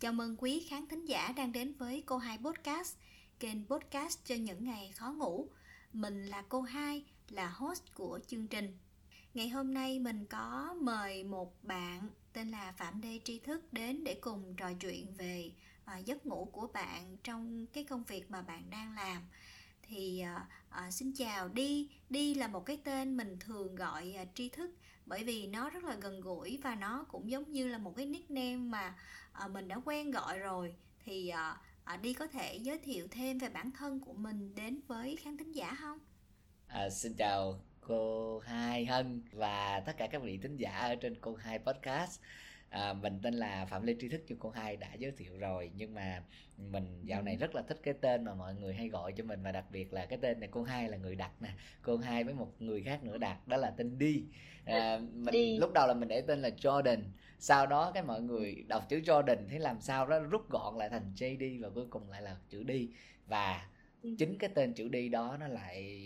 Chào mừng quý khán thính giả đang đến với cô hai podcast, kênh podcast cho những ngày khó ngủ. Mình là cô hai, là host của chương trình. Ngày hôm nay mình có mời một bạn tên là Phạm Đê Tri Thức đến để cùng trò chuyện về uh, giấc ngủ của bạn trong cái công việc mà bạn đang làm thì uh, uh, xin chào đi đi là một cái tên mình thường gọi uh, tri thức bởi vì nó rất là gần gũi và nó cũng giống như là một cái nickname mà uh, mình đã quen gọi rồi. Thì uh, uh, đi có thể giới thiệu thêm về bản thân của mình đến với khán thính giả không? À, xin chào cô hai hân và tất cả các vị thính giả ở trên cô hai podcast à, mình tên là phạm lê tri thức như cô hai đã giới thiệu rồi nhưng mà mình dạo này ừ. rất là thích cái tên mà mọi người hay gọi cho mình và đặc biệt là cái tên này cô hai là người đặt nè cô hai với một người khác nữa đặt đó là tên đi à, mình đi. lúc đầu là mình để tên là jordan sau đó cái mọi người đọc chữ jordan thấy làm sao đó rút gọn lại thành jd và cuối cùng lại là chữ đi và ừ. chính cái tên chữ đi đó nó lại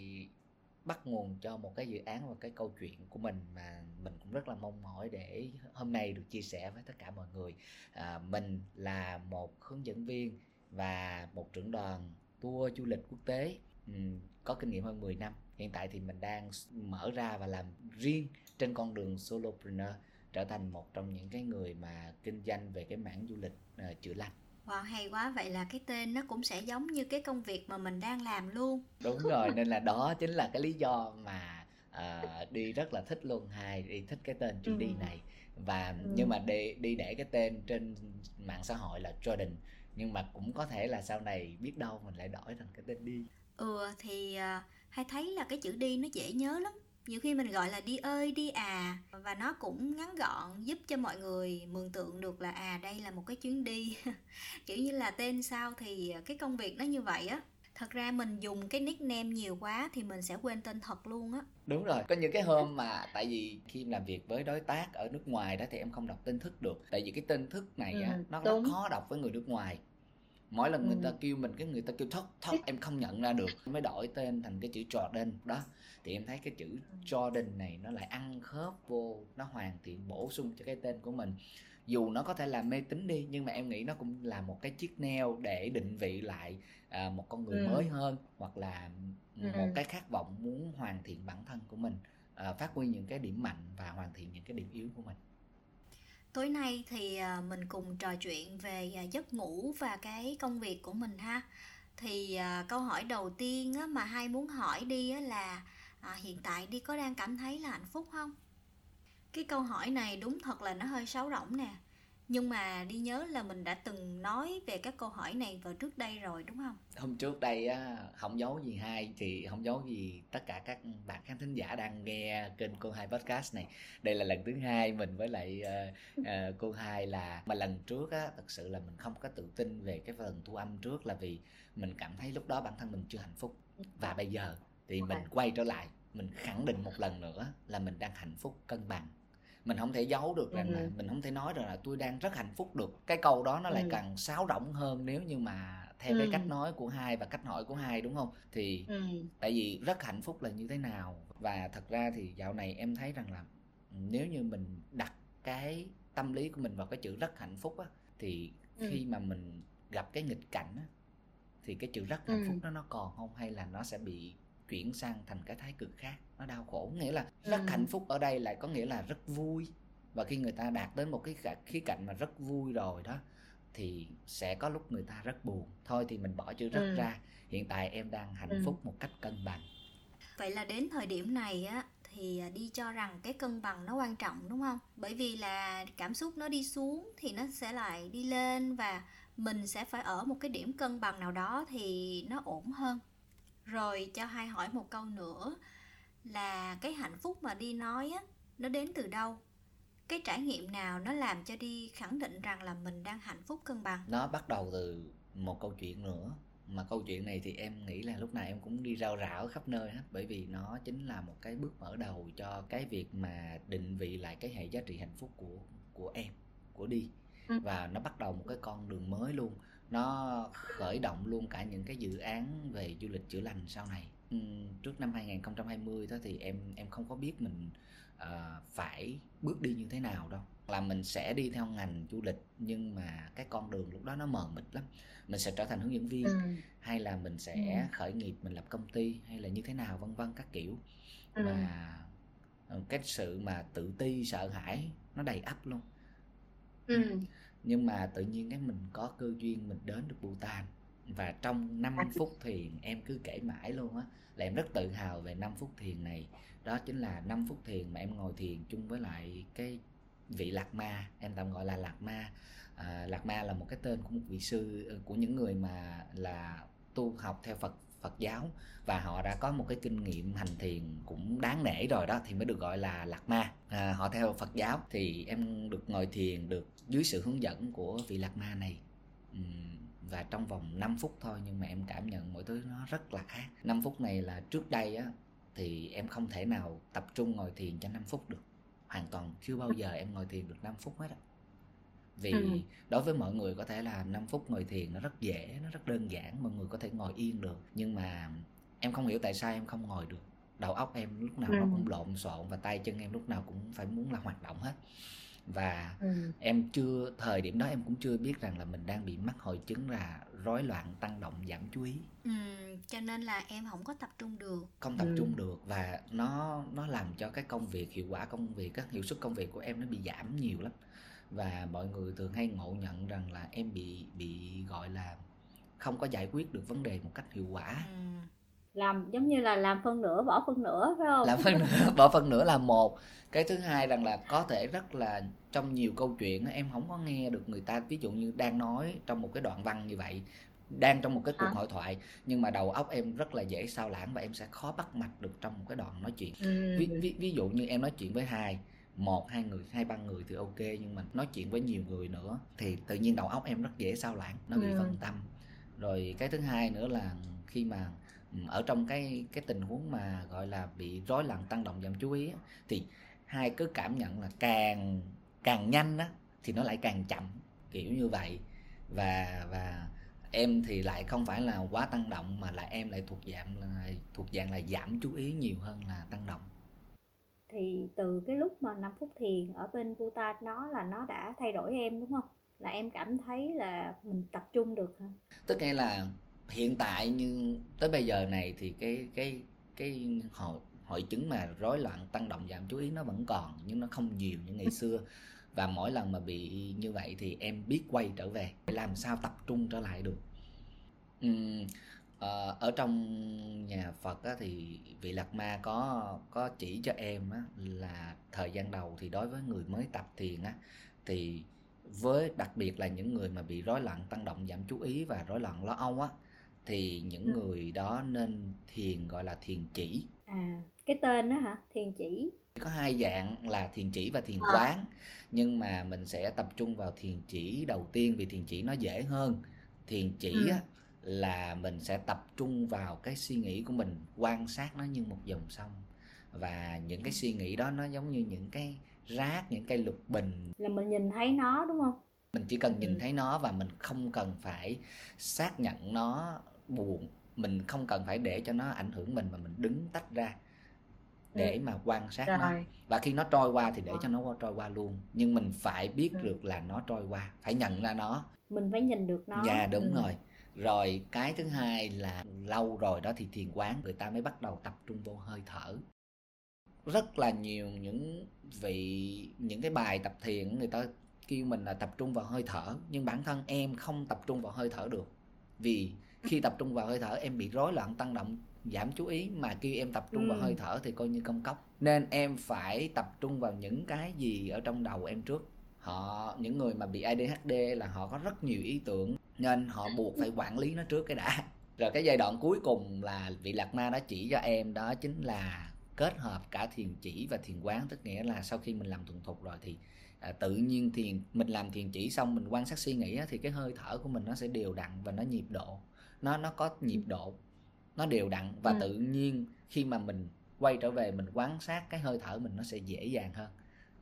bắt nguồn cho một cái dự án và cái câu chuyện của mình mà mình cũng rất là mong mỏi để hôm nay được chia sẻ với tất cả mọi người. À, mình là một hướng dẫn viên và một trưởng đoàn tour du lịch quốc tế um, có kinh nghiệm hơn 10 năm. Hiện tại thì mình đang mở ra và làm riêng trên con đường solopreneur trở thành một trong những cái người mà kinh doanh về cái mảng du lịch uh, chữa lành. Wow, hay quá, vậy là cái tên nó cũng sẽ giống như cái công việc mà mình đang làm luôn. Đúng rồi, nên là đó chính là cái lý do mà uh, đi rất là thích luôn hai đi thích cái tên chữ ừ. đi này. Và ừ. nhưng mà đi đi để cái tên trên mạng xã hội là Jordan. Nhưng mà cũng có thể là sau này biết đâu mình lại đổi thành cái tên đi. Ừ thì uh, hay thấy là cái chữ đi nó dễ nhớ lắm nhiều khi mình gọi là đi ơi đi à. Và nó cũng ngắn gọn giúp cho mọi người mường tượng được là à đây là một cái chuyến đi. Kiểu như là tên sao thì cái công việc nó như vậy á. Thật ra mình dùng cái nickname nhiều quá thì mình sẽ quên tên thật luôn á. Đúng rồi có những cái hôm mà tại vì khi em làm việc với đối tác ở nước ngoài đó thì em không đọc tên thức được. Tại vì cái tên thức này á ừ, nó, nó khó đọc với người nước ngoài. Mỗi lần người ta ừ. kêu mình cái người ta kêu thóc thóc em không nhận ra được. Mới đổi tên thành cái chữ Jordan đó thì em thấy cái chữ Jordan này nó lại ăn khớp vô nó hoàn thiện bổ sung cho cái tên của mình dù nó có thể là mê tín đi nhưng mà em nghĩ nó cũng là một cái chiếc neo để định vị lại à, một con người ừ. mới hơn hoặc là ừ. một cái khát vọng muốn hoàn thiện bản thân của mình à, phát huy những cái điểm mạnh và hoàn thiện những cái điểm yếu của mình tối nay thì à, mình cùng trò chuyện về à, giấc ngủ và cái công việc của mình ha thì à, câu hỏi đầu tiên mà hai muốn hỏi đi là À, hiện tại đi có đang cảm thấy là hạnh phúc không? Cái câu hỏi này đúng thật là nó hơi sáo rỗng nè. Nhưng mà đi nhớ là mình đã từng nói về các câu hỏi này vào trước đây rồi đúng không? Hôm trước đây á không giấu gì hai thì không giấu gì tất cả các bạn khán thính giả đang nghe kênh cô hai podcast này. Đây là lần thứ hai mình với lại uh, uh, cô hai là mà lần trước á thật sự là mình không có tự tin về cái phần thu âm trước là vì mình cảm thấy lúc đó bản thân mình chưa hạnh phúc. Và bây giờ thì mình quay trở lại mình khẳng định một lần nữa là mình đang hạnh phúc cân bằng mình không thể giấu được rằng ừ. là mình không thể nói rằng là tôi đang rất hạnh phúc được cái câu đó nó lại ừ. càng sáo rỗng hơn nếu như mà theo ừ. cái cách nói của hai và cách hỏi của hai đúng không thì ừ. tại vì rất hạnh phúc là như thế nào và thật ra thì dạo này em thấy rằng là nếu như mình đặt cái tâm lý của mình vào cái chữ rất hạnh phúc á thì ừ. khi mà mình gặp cái nghịch cảnh á thì cái chữ rất hạnh ừ. phúc đó nó còn không hay là nó sẽ bị chuyển sang thành cái thái cực khác nó đau khổ. Nghĩa là rất ừ. hạnh phúc ở đây lại có nghĩa là rất vui. Và khi người ta đạt đến một cái khía cạnh mà rất vui rồi đó thì sẽ có lúc người ta rất buồn. Thôi thì mình bỏ chữ rất ừ. ra. Hiện tại em đang hạnh ừ. phúc một cách cân bằng. Vậy là đến thời điểm này á thì đi cho rằng cái cân bằng nó quan trọng đúng không? Bởi vì là cảm xúc nó đi xuống thì nó sẽ lại đi lên và mình sẽ phải ở một cái điểm cân bằng nào đó thì nó ổn hơn rồi cho hai hỏi một câu nữa là cái hạnh phúc mà đi nói á nó đến từ đâu? Cái trải nghiệm nào nó làm cho đi khẳng định rằng là mình đang hạnh phúc cân bằng? Nó bắt đầu từ một câu chuyện nữa. Mà câu chuyện này thì em nghĩ là lúc nào em cũng đi rao rảo khắp nơi hết bởi vì nó chính là một cái bước mở đầu cho cái việc mà định vị lại cái hệ giá trị hạnh phúc của của em của đi. Ừ. và nó bắt đầu một cái con đường mới luôn nó khởi động luôn cả những cái dự án về du lịch chữa lành sau này ừ, trước năm 2020 đó thì em em không có biết mình uh, phải bước đi như thế nào đâu là mình sẽ đi theo ngành du lịch nhưng mà cái con đường lúc đó nó mờ mịt lắm mình sẽ trở thành hướng dẫn viên ừ. hay là mình sẽ ừ. khởi nghiệp mình lập công ty hay là như thế nào vân vân các kiểu ừ. và ờ, cái sự mà tự ti sợ hãi nó đầy ắp luôn ừ. Nhưng mà tự nhiên cái mình có cơ duyên mình đến được Bhutan. Và trong 5 phút thiền em cứ kể mãi luôn á là em rất tự hào về 5 phút thiền này. Đó chính là 5 phút thiền mà em ngồi thiền chung với lại cái vị lạc ma em tạm gọi là lạc ma. À, lạc ma là một cái tên của một vị sư ờ, của những người mà là tu học theo phật phật giáo. Và họ đã có một cái kinh nghiệm hành thiền cũng đáng nể rồi đó thì mới được gọi là lạc ma. À, họ theo phật giáo. Thì em được ngồi thiền được dưới sự hướng dẫn của vị lạc ma này. Uhm, và trong vòng 5 phút thôi nhưng mà em cảm nhận mọi thứ nó rất là khác 5 phút này là trước đây á thì em không thể nào tập trung ngồi thiền cho 5 phút được. Hoàn toàn chưa bao giờ em ngồi thiền được 5 phút hết á vì ừ. đối với mọi người có thể là 5 phút ngồi thiền nó rất dễ nó rất đơn giản mọi người có thể ngồi yên được nhưng mà em không hiểu tại sao em không ngồi được đầu óc em lúc nào ừ. nó cũng lộn xộn và tay chân em lúc nào cũng phải muốn là hoạt động hết và ừ. em chưa thời điểm đó em cũng chưa biết rằng là mình đang bị mắc hội chứng là rối loạn tăng động giảm chú ý ừ, cho nên là em không có tập trung được không tập ừ. trung được và nó nó làm cho cái công việc hiệu quả công việc các hiệu suất công việc của em nó bị giảm nhiều lắm và mọi người thường hay ngộ nhận rằng là em bị bị gọi là không có giải quyết được vấn đề một cách hiệu quả ừ. làm giống như là làm phân nửa bỏ phân nửa phải không làm phân nửa bỏ phân nửa là một cái thứ hai rằng là có thể rất là trong nhiều câu chuyện em không có nghe được người ta ví dụ như đang nói trong một cái đoạn văn như vậy đang trong một cái cuộc à. hội thoại nhưng mà đầu óc em rất là dễ sao lãng và em sẽ khó bắt mạch được trong một cái đoạn nói chuyện ừ. ví, ví, ví dụ như em nói chuyện với hai một hai người hai ba người thì ok nhưng mà nói chuyện với nhiều người nữa thì tự nhiên đầu óc em rất dễ sao lãng nó bị ừ. phân tâm. Rồi cái thứ hai nữa là khi mà ừ, ở trong cái cái tình huống mà gọi là bị rối loạn tăng động giảm chú ý á, thì hai cứ cảm nhận là càng càng nhanh á thì nó lại càng chậm kiểu như vậy. Và và em thì lại không phải là quá tăng động mà là em lại thuộc dạng là thuộc dạng là giảm chú ý nhiều hơn là tăng động thì từ cái lúc mà 5 phút thiền ở bên Bhutan nó là nó đã thay đổi em đúng không? Là em cảm thấy là mình tập trung được hả? Tức nghĩa là hiện tại như tới bây giờ này thì cái cái cái hội hội chứng mà rối loạn tăng động giảm chú ý nó vẫn còn nhưng nó không nhiều như ngày xưa và mỗi lần mà bị như vậy thì em biết quay trở về làm sao tập trung trở lại được uhm, uh, ở trong nhà Phật á, thì vị Lạc Ma có có chỉ cho em á, là thời gian đầu thì đối với người mới tập thiền á thì với đặc biệt là những người mà bị rối loạn tăng động giảm chú ý và rối loạn lo âu á thì những ừ. người đó nên thiền gọi là thiền chỉ à cái tên đó hả thiền chỉ có hai dạng là thiền chỉ và thiền à. quán nhưng mà mình sẽ tập trung vào thiền chỉ đầu tiên vì thiền chỉ nó dễ hơn thiền chỉ ừ. á, là mình sẽ tập trung vào cái suy nghĩ của mình quan sát nó như một dòng sông và những cái suy nghĩ đó nó giống như những cái rác những cây lục bình là mình nhìn thấy nó đúng không mình chỉ cần nhìn ừ. thấy nó và mình không cần phải xác nhận nó buồn mình không cần phải để cho nó ảnh hưởng mình mà mình đứng tách ra để ừ. mà quan sát Rồi. nó và khi nó trôi qua thì để cho nó trôi qua luôn nhưng mình phải biết ừ. được là nó trôi qua phải nhận ra nó mình phải nhìn được nó dạ đúng ừ. rồi rồi cái thứ hai là lâu rồi đó thì thiền quán người ta mới bắt đầu tập trung vô hơi thở. Rất là nhiều những vị những cái bài tập thiền người ta kêu mình là tập trung vào hơi thở nhưng bản thân em không tập trung vào hơi thở được. Vì khi tập trung vào hơi thở em bị rối loạn tăng động giảm chú ý mà kêu em tập trung ừ. vào hơi thở thì coi như công cốc nên em phải tập trung vào những cái gì ở trong đầu em trước. Họ những người mà bị ADHD là họ có rất nhiều ý tưởng nên họ buộc phải quản lý nó trước cái đã. Rồi cái giai đoạn cuối cùng là vị lạc ma đã chỉ cho em đó chính là kết hợp cả thiền chỉ và thiền quán tức nghĩa là sau khi mình làm thuần thục rồi thì à, tự nhiên thiền mình làm thiền chỉ xong mình quan sát suy nghĩ á, thì cái hơi thở của mình nó sẽ đều đặn và nó nhịp độ. Nó nó có nhịp độ nó đều đặn và ừ. tự nhiên khi mà mình quay trở về mình quan sát cái hơi thở mình nó sẽ dễ dàng hơn.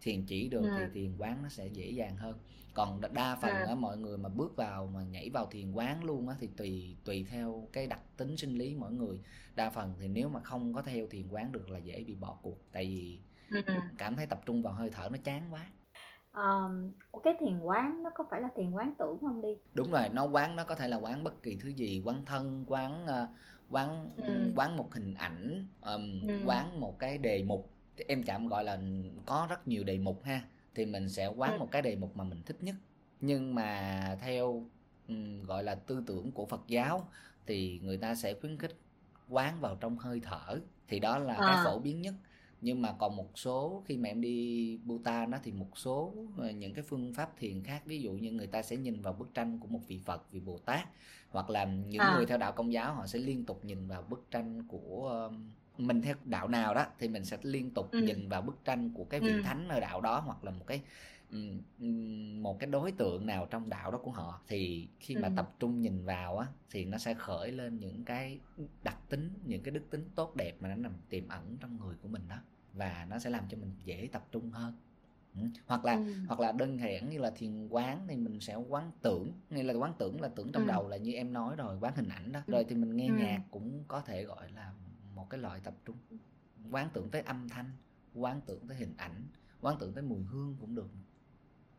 Thiền chỉ được ừ. thì thiền quán nó sẽ dễ dàng hơn còn đa phần à. mọi người mà bước vào mà nhảy vào thiền quán luôn á thì tùy tùy theo cái đặc tính sinh lý mỗi người đa phần thì nếu mà không có theo thiền quán được là dễ bị bỏ cuộc tại vì ừ. cảm thấy tập trung vào hơi thở nó chán quá um, cái thiền quán nó có phải là thiền quán tưởng không đi đúng rồi nó quán nó có thể là quán bất kỳ thứ gì quán thân quán uh, quán ừ. quán một hình ảnh um, ừ. quán một cái đề mục em chạm gọi là có rất nhiều đề mục ha thì mình sẽ quán ừ. một cái đề mục mà mình thích nhất nhưng mà theo um, gọi là tư tưởng của Phật giáo thì người ta sẽ khuyến khích quán vào trong hơi thở thì đó là à. cái phổ biến nhất nhưng mà còn một số khi mà em đi Bhutan đó thì một số ờ, những cái phương pháp thiền khác ví dụ như người ta sẽ nhìn vào bức tranh của một vị Phật vị Bồ Tát hoặc là những à. người theo đạo Công giáo họ sẽ liên tục nhìn vào bức tranh của mình theo đạo nào đó thì mình sẽ liên tục ừ. nhìn vào bức tranh của cái vị ừ. thánh ở đạo đó hoặc là một cái một cái đối tượng nào trong đạo đó của họ thì khi mà ừ. tập trung nhìn vào á thì nó sẽ khởi lên những cái đặc tính những cái đức tính tốt đẹp mà nó nằm tiềm ẩn trong người của mình đó và nó sẽ làm cho mình dễ tập trung hơn ừ. hoặc là ừ. hoặc là đơn giản như là thiền quán thì mình sẽ quán tưởng nghĩa là quán tưởng là tưởng trong ừ. đầu là như em nói rồi quán hình ảnh đó ừ. rồi thì mình nghe ừ. nhạc cũng có thể gọi là một cái loại tập trung, quán tưởng tới âm thanh, quán tưởng tới hình ảnh, quán tưởng tới mùi hương cũng được.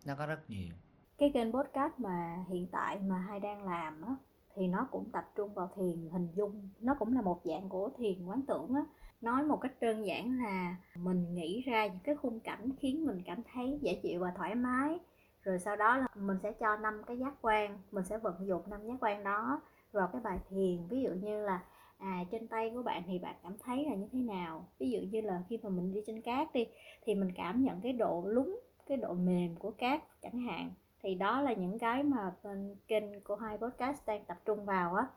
Nó có rất nhiều. Cái kênh podcast mà hiện tại mà hai đang làm á, thì nó cũng tập trung vào thiền, hình dung. Nó cũng là một dạng của thiền quán tưởng á. Nói một cách đơn giản là mình nghĩ ra những cái khung cảnh khiến mình cảm thấy dễ chịu và thoải mái. Rồi sau đó là mình sẽ cho năm cái giác quan, mình sẽ vận dụng năm giác quan đó vào cái bài thiền. Ví dụ như là à trên tay của bạn thì bạn cảm thấy là như thế nào? Ví dụ như là khi mà mình đi trên cát đi, thì mình cảm nhận cái độ lúng, cái độ mềm của cát chẳng hạn. Thì đó là những cái mà bên kênh của hai podcast đang tập trung vào á.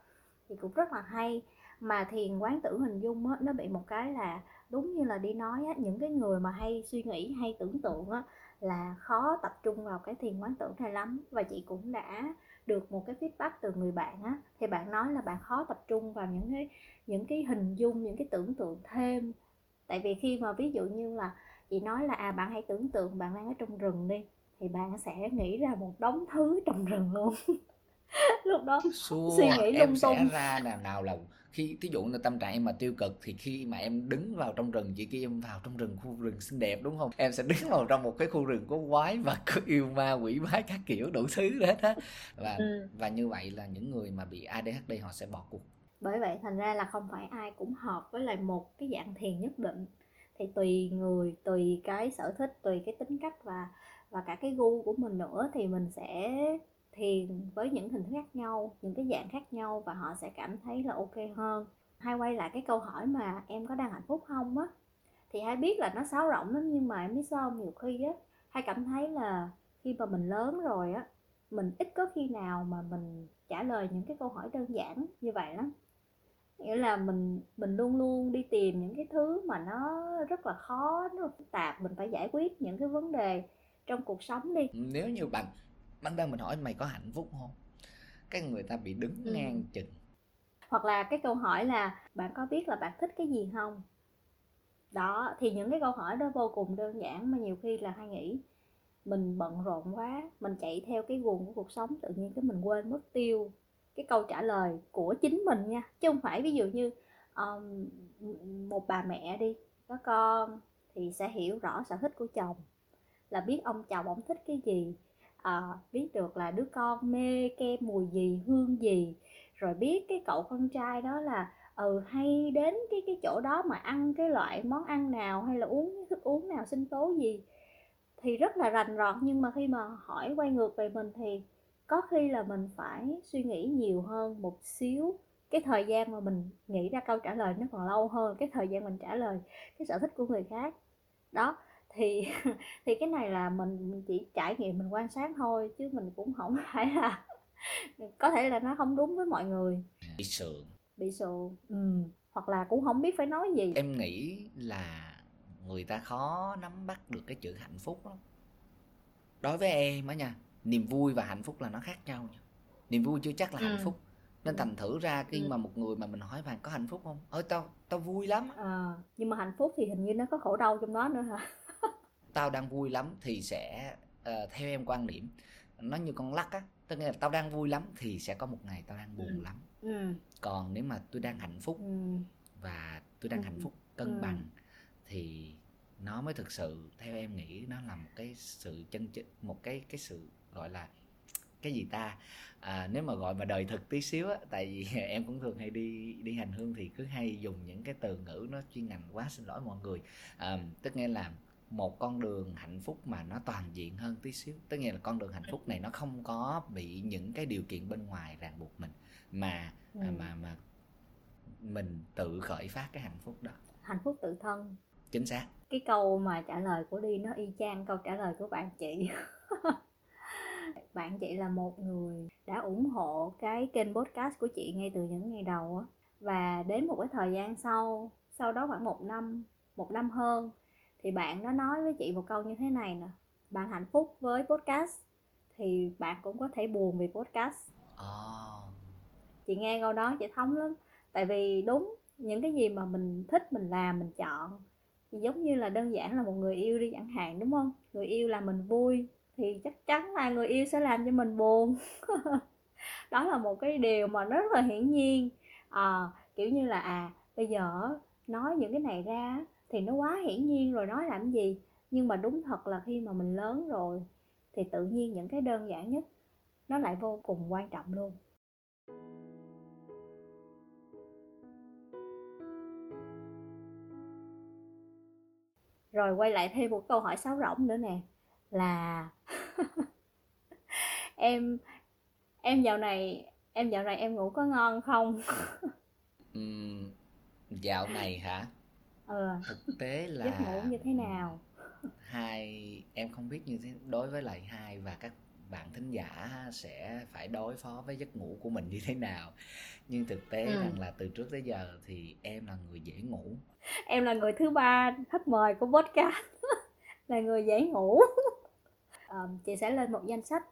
Thì cũng rất là hay. Mà thiền quán tưởng hình dung á, nó bị một cái là đúng như là đi nói á, những cái người mà hay suy nghĩ, hay tưởng tượng á, là khó tập trung vào cái thiền quán tưởng này lắm. Và chị cũng đã được một cái feedback từ người bạn á, thì bạn nói là bạn khó tập trung vào những cái những cái hình dung, những cái tưởng tượng thêm. Tại vì khi mà ví dụ như là chị nói là à bạn hãy tưởng tượng bạn đang ở trong rừng đi thì bạn sẽ nghĩ ra một đống thứ trong rừng luôn. lúc đó Xua, suy nghĩ lung em tung. sẽ ra nào nào là khi thí dụ là tâm trạng em mà tiêu cực thì khi mà em đứng vào trong rừng chị kia em vào trong rừng khu rừng xinh đẹp đúng không? Em sẽ đứng vào trong một cái khu rừng có quái và có yêu ma quỷ quái các kiểu đủ thứ hết á. Và ừ. và như vậy là những người mà bị ADHD họ sẽ bỏ cuộc. Bởi vậy thành ra là không phải ai cũng hợp với lại một cái dạng thiền nhất định. Thì tùy người tùy cái sở thích tùy cái tính cách và và cả cái gu của mình nữa thì mình sẽ thiền với những hình thức khác nhau, những cái dạng khác nhau và họ sẽ cảm thấy là ok hơn. Hay quay lại cái câu hỏi mà em có đang hạnh phúc không á, thì hay biết là nó sáo rộng lắm nhưng mà em biết sao nhiều khi á, hay cảm thấy là khi mà mình lớn rồi á, mình ít có khi nào mà mình trả lời những cái câu hỏi đơn giản như vậy lắm. Nghĩa là mình mình luôn luôn đi tìm những cái thứ mà nó rất là khó, nó phức tạp, mình phải giải quyết những cái vấn đề trong cuộc sống đi. Nếu như bạn ban đầu mình hỏi mày có hạnh phúc không? Cái người ta bị đứng ừ. ngang chừng. Hoặc là cái câu hỏi là bạn có biết là bạn thích cái gì không? Đó thì những cái câu hỏi đó vô cùng đơn giản mà nhiều khi là hay nghĩ. Mình bận rộn quá mình chạy theo cái guồng của cuộc sống tự nhiên cái mình quên mất tiêu cái câu trả lời của chính mình nha. Chứ không phải ví dụ như um, một bà mẹ đi có con thì sẽ hiểu rõ sở thích của chồng. Là biết ông chồng ông thích cái gì à, biết được là đứa con mê kem mùi gì hương gì rồi biết cái cậu con trai đó là ừ hay đến cái cái chỗ đó mà ăn cái loại món ăn nào hay là uống cái thức uống nào sinh tố gì thì rất là rành rọt nhưng mà khi mà hỏi quay ngược về mình thì có khi là mình phải suy nghĩ nhiều hơn một xíu. Cái thời gian mà mình nghĩ ra câu trả lời nó còn lâu hơn cái thời gian mình trả lời cái sở thích của người khác. Đó thì thì cái này là mình chỉ trải nghiệm mình quan sát thôi chứ mình cũng không phải là có thể là nó không đúng với mọi người. Bị sượng. Bị sượng ừ. hoặc là cũng không biết phải nói gì. Em nghĩ là người ta khó nắm bắt được cái chữ hạnh phúc lắm. Đối với em á nha niềm vui và hạnh phúc là nó khác nhau nha. Niềm vui chưa chắc là ừ. hạnh phúc nên thành thử ra khi ừ. mà một người mà mình hỏi bạn có hạnh phúc không ơi tao tao vui lắm à, nhưng mà hạnh phúc thì hình như nó có khổ đau trong đó nữa hả tao đang vui lắm thì sẽ uh, theo em quan điểm nó như con lắc á tức là tao đang vui lắm thì sẽ có một ngày tao đang buồn ừ. lắm ừ. còn nếu mà tôi đang hạnh phúc ừ. và tôi đang ừ. hạnh phúc cân ừ. bằng thì nó mới thực sự theo em nghĩ nó là một cái sự chân chính một cái cái sự gọi là cái gì ta? À, nếu mà gọi mà đời thực tí xíu á tại vì em cũng thường hay đi đi hành hương thì cứ hay dùng những cái từ ngữ nó chuyên ngành quá xin lỗi mọi người. À, tức nghĩa là một con đường hạnh phúc mà nó toàn diện hơn tí xíu. Tức nghĩa là con đường hạnh phúc này nó không có bị những cái điều kiện bên ngoài ràng buộc mình mà ừ. mà mà mình tự khởi phát cái hạnh phúc đó. Hạnh phúc tự thân. Chính xác. Cái câu mà trả lời của đi nó y chang câu trả lời của bạn chị bạn chị là một người đã ủng hộ cái kênh podcast của chị ngay từ những ngày đầu á. Và đến một cái thời gian sau sau đó khoảng một năm một năm hơn thì bạn nó nói với chị một câu như thế này nè. Bạn hạnh phúc với podcast thì bạn cũng có thể buồn vì podcast. Oh. chị nghe câu đó chị thống lắm. Tại vì đúng những cái gì mà mình thích mình làm mình chọn thì giống như là đơn giản là một người yêu đi chẳng hạn đúng không? Người yêu làm mình vui thì chắc chắn là người yêu sẽ làm cho mình buồn. Đó là một cái điều mà rất là hiển nhiên. À, kiểu như là à bây giờ nói những cái này ra thì nó quá hiển nhiên rồi nói làm gì? Nhưng mà đúng thật là khi mà mình lớn rồi thì tự nhiên những cái đơn giản nhất nó lại vô cùng quan trọng luôn. Rồi quay lại thêm một câu hỏi sáo rỗng nữa nè là em em dạo này em dạo này em ngủ có ngon không? Uhm, dạo này hả? Ừ. thực tế là giấc ngủ như thế nào? hai em không biết như thế đối với lại hai và các bạn thính giả sẽ phải đối phó với giấc ngủ của mình như thế nào. Nhưng thực tế ừ. rằng là từ trước tới giờ thì em là người dễ ngủ. Em là người thứ ba khách mời của podcast là người dễ ngủ. Um, chị sẽ lên một danh sách.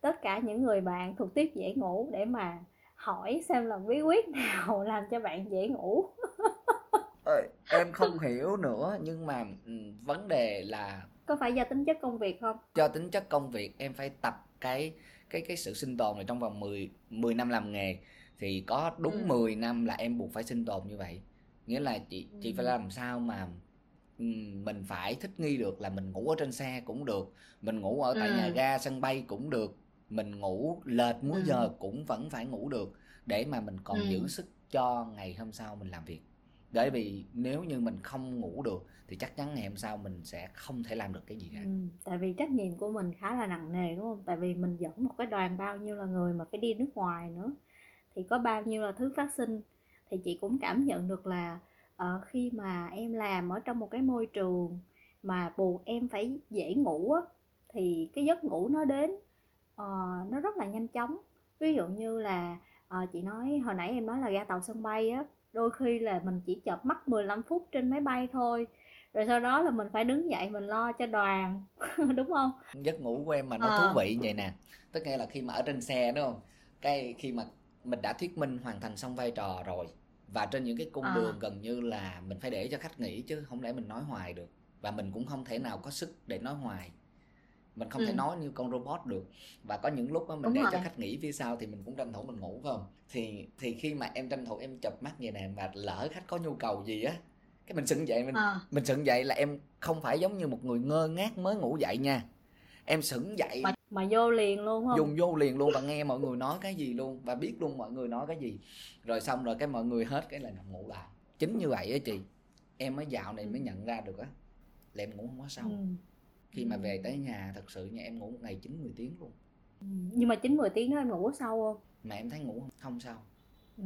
Tất cả những người bạn thuộc tiếp dễ ngủ để mà hỏi xem là bí quyết nào làm cho bạn dễ ngủ. Ê, em không hiểu nữa nhưng mà um, vấn đề là có phải do tính chất công việc không? Do tính chất công việc em phải tập cái cái cái sự sinh tồn này trong vòng 10 10 năm làm nghề. Thì có đúng ừ. 10 năm là em buộc phải sinh tồn như vậy. Nghĩa là chị chị ừ. phải làm sao mà mình phải thích nghi được là mình ngủ ở trên xe cũng được mình ngủ ở tại ừ. nhà ga sân bay cũng được mình ngủ lệch múi ừ. giờ cũng vẫn phải ngủ được để mà mình còn ừ. giữ sức cho ngày hôm sau mình làm việc bởi vì nếu như mình không ngủ được thì chắc chắn ngày hôm sau mình sẽ không thể làm được cái gì cả ừ, tại vì trách nhiệm của mình khá là nặng nề đúng không tại vì mình dẫn một cái đoàn bao nhiêu là người mà phải đi nước ngoài nữa thì có bao nhiêu là thứ phát sinh thì chị cũng cảm nhận được là uh, khi mà em làm ở trong một cái môi trường mà buộc em phải dễ ngủ á, thì cái giấc ngủ nó đến uh, nó rất là nhanh chóng. Ví dụ như là uh, chị nói hồi nãy em nói là ga tàu sân bay á đôi khi là mình chỉ chợp mắt 15 phút trên máy bay thôi rồi sau đó là mình phải đứng dậy mình lo cho đoàn đúng không? Giấc ngủ của em mà nó à. thú vị vậy nè tức nghĩa là khi mà ở trên xe đúng không? Cái khi mà mình đã thuyết minh hoàn thành xong vai trò rồi và trên những cái cung à. đường gần như là mình phải để cho khách nghỉ chứ không lẽ mình nói hoài được và mình cũng không thể nào có sức để nói hoài mình không ừ. thể nói như con robot được và có những lúc đó mình Đúng để rồi. cho khách nghỉ phía sau thì mình cũng tranh thủ mình ngủ phải không thì thì khi mà em tranh thủ em chập mắt vậy nè mà lỡ khách có nhu cầu gì á cái mình sững dậy mình à. mình sững dậy là em không phải giống như một người ngơ ngác mới ngủ dậy nha em sững dậy mà, mà vô liền luôn không? Dùng vô liền luôn và nghe mọi người nói cái gì luôn và biết luôn mọi người nói cái gì. Rồi xong rồi cái mọi người hết cái là nằm ngủ lại. Chính như vậy á chị em mới dạo này mới ừ. nhận ra được á là em ngủ không có sâu ừ. khi mà về tới nhà thật sự nha em ngủ một ngày chín mười tiếng luôn. Ừ. nhưng mà chín mười tiếng đó em ngủ sâu không? Mà em thấy ngủ không sâu ừ.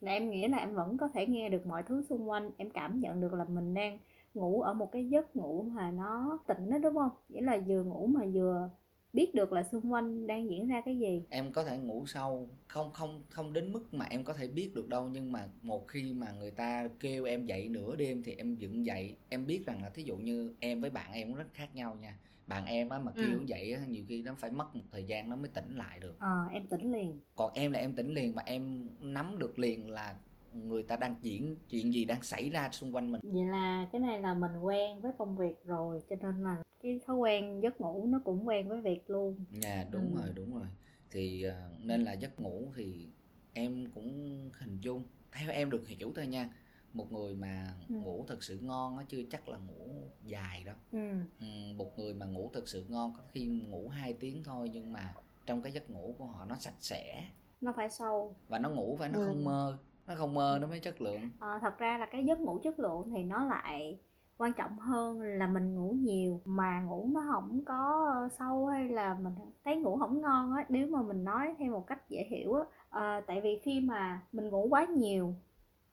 là em nghĩ là em vẫn có thể nghe được mọi thứ xung quanh. Em cảm nhận được là mình đang ngủ ở một cái giấc ngủ mà nó tỉnh đó đúng không? Nghĩa là vừa ngủ mà vừa biết được là xung quanh đang diễn ra cái gì. Em có thể ngủ sâu không không không đến mức mà em có thể biết được đâu nhưng mà một khi mà người ta kêu em dậy nửa đêm thì em dựng dậy. Em biết rằng là thí dụ như em với bạn em cũng rất khác nhau nha. Bạn em á mà kêu ừ. dậy á nhiều khi nó phải mất một thời gian nó mới tỉnh lại được. Ờ à, em tỉnh liền. Còn em là em tỉnh liền và em nắm được liền là người ta đang diễn chuyện gì đang xảy ra xung quanh mình. Vậy là cái này là mình quen với công việc rồi cho nên là cái thói quen giấc ngủ nó cũng quen với việc luôn. Dạ đúng ừ. rồi đúng rồi. Thì uh, nên là giấc ngủ thì em cũng hình dung theo em được hiểu thôi nha một người mà Ừ. ngủ thật sự ngon nó chưa chắc là ngủ dài đâu. Ừ. Ừ, một người mà ngủ thật sự ngon có khi ngủ 2 tiếng thôi nhưng mà trong cái giấc ngủ của họ nó sạch sẽ. Nó phải sâu. Và nó ngủ phải nó Ừ. không mơ nó không mơ nó mới chất lượng. Ờ, thật ra là cái giấc ngủ chất lượng thì nó lại quan trọng hơn là mình ngủ nhiều mà ngủ nó không có sâu hay là mình thấy ngủ không ngon á nếu mà mình nói theo một cách dễ hiểu á à, tại vì khi mà mình ngủ quá nhiều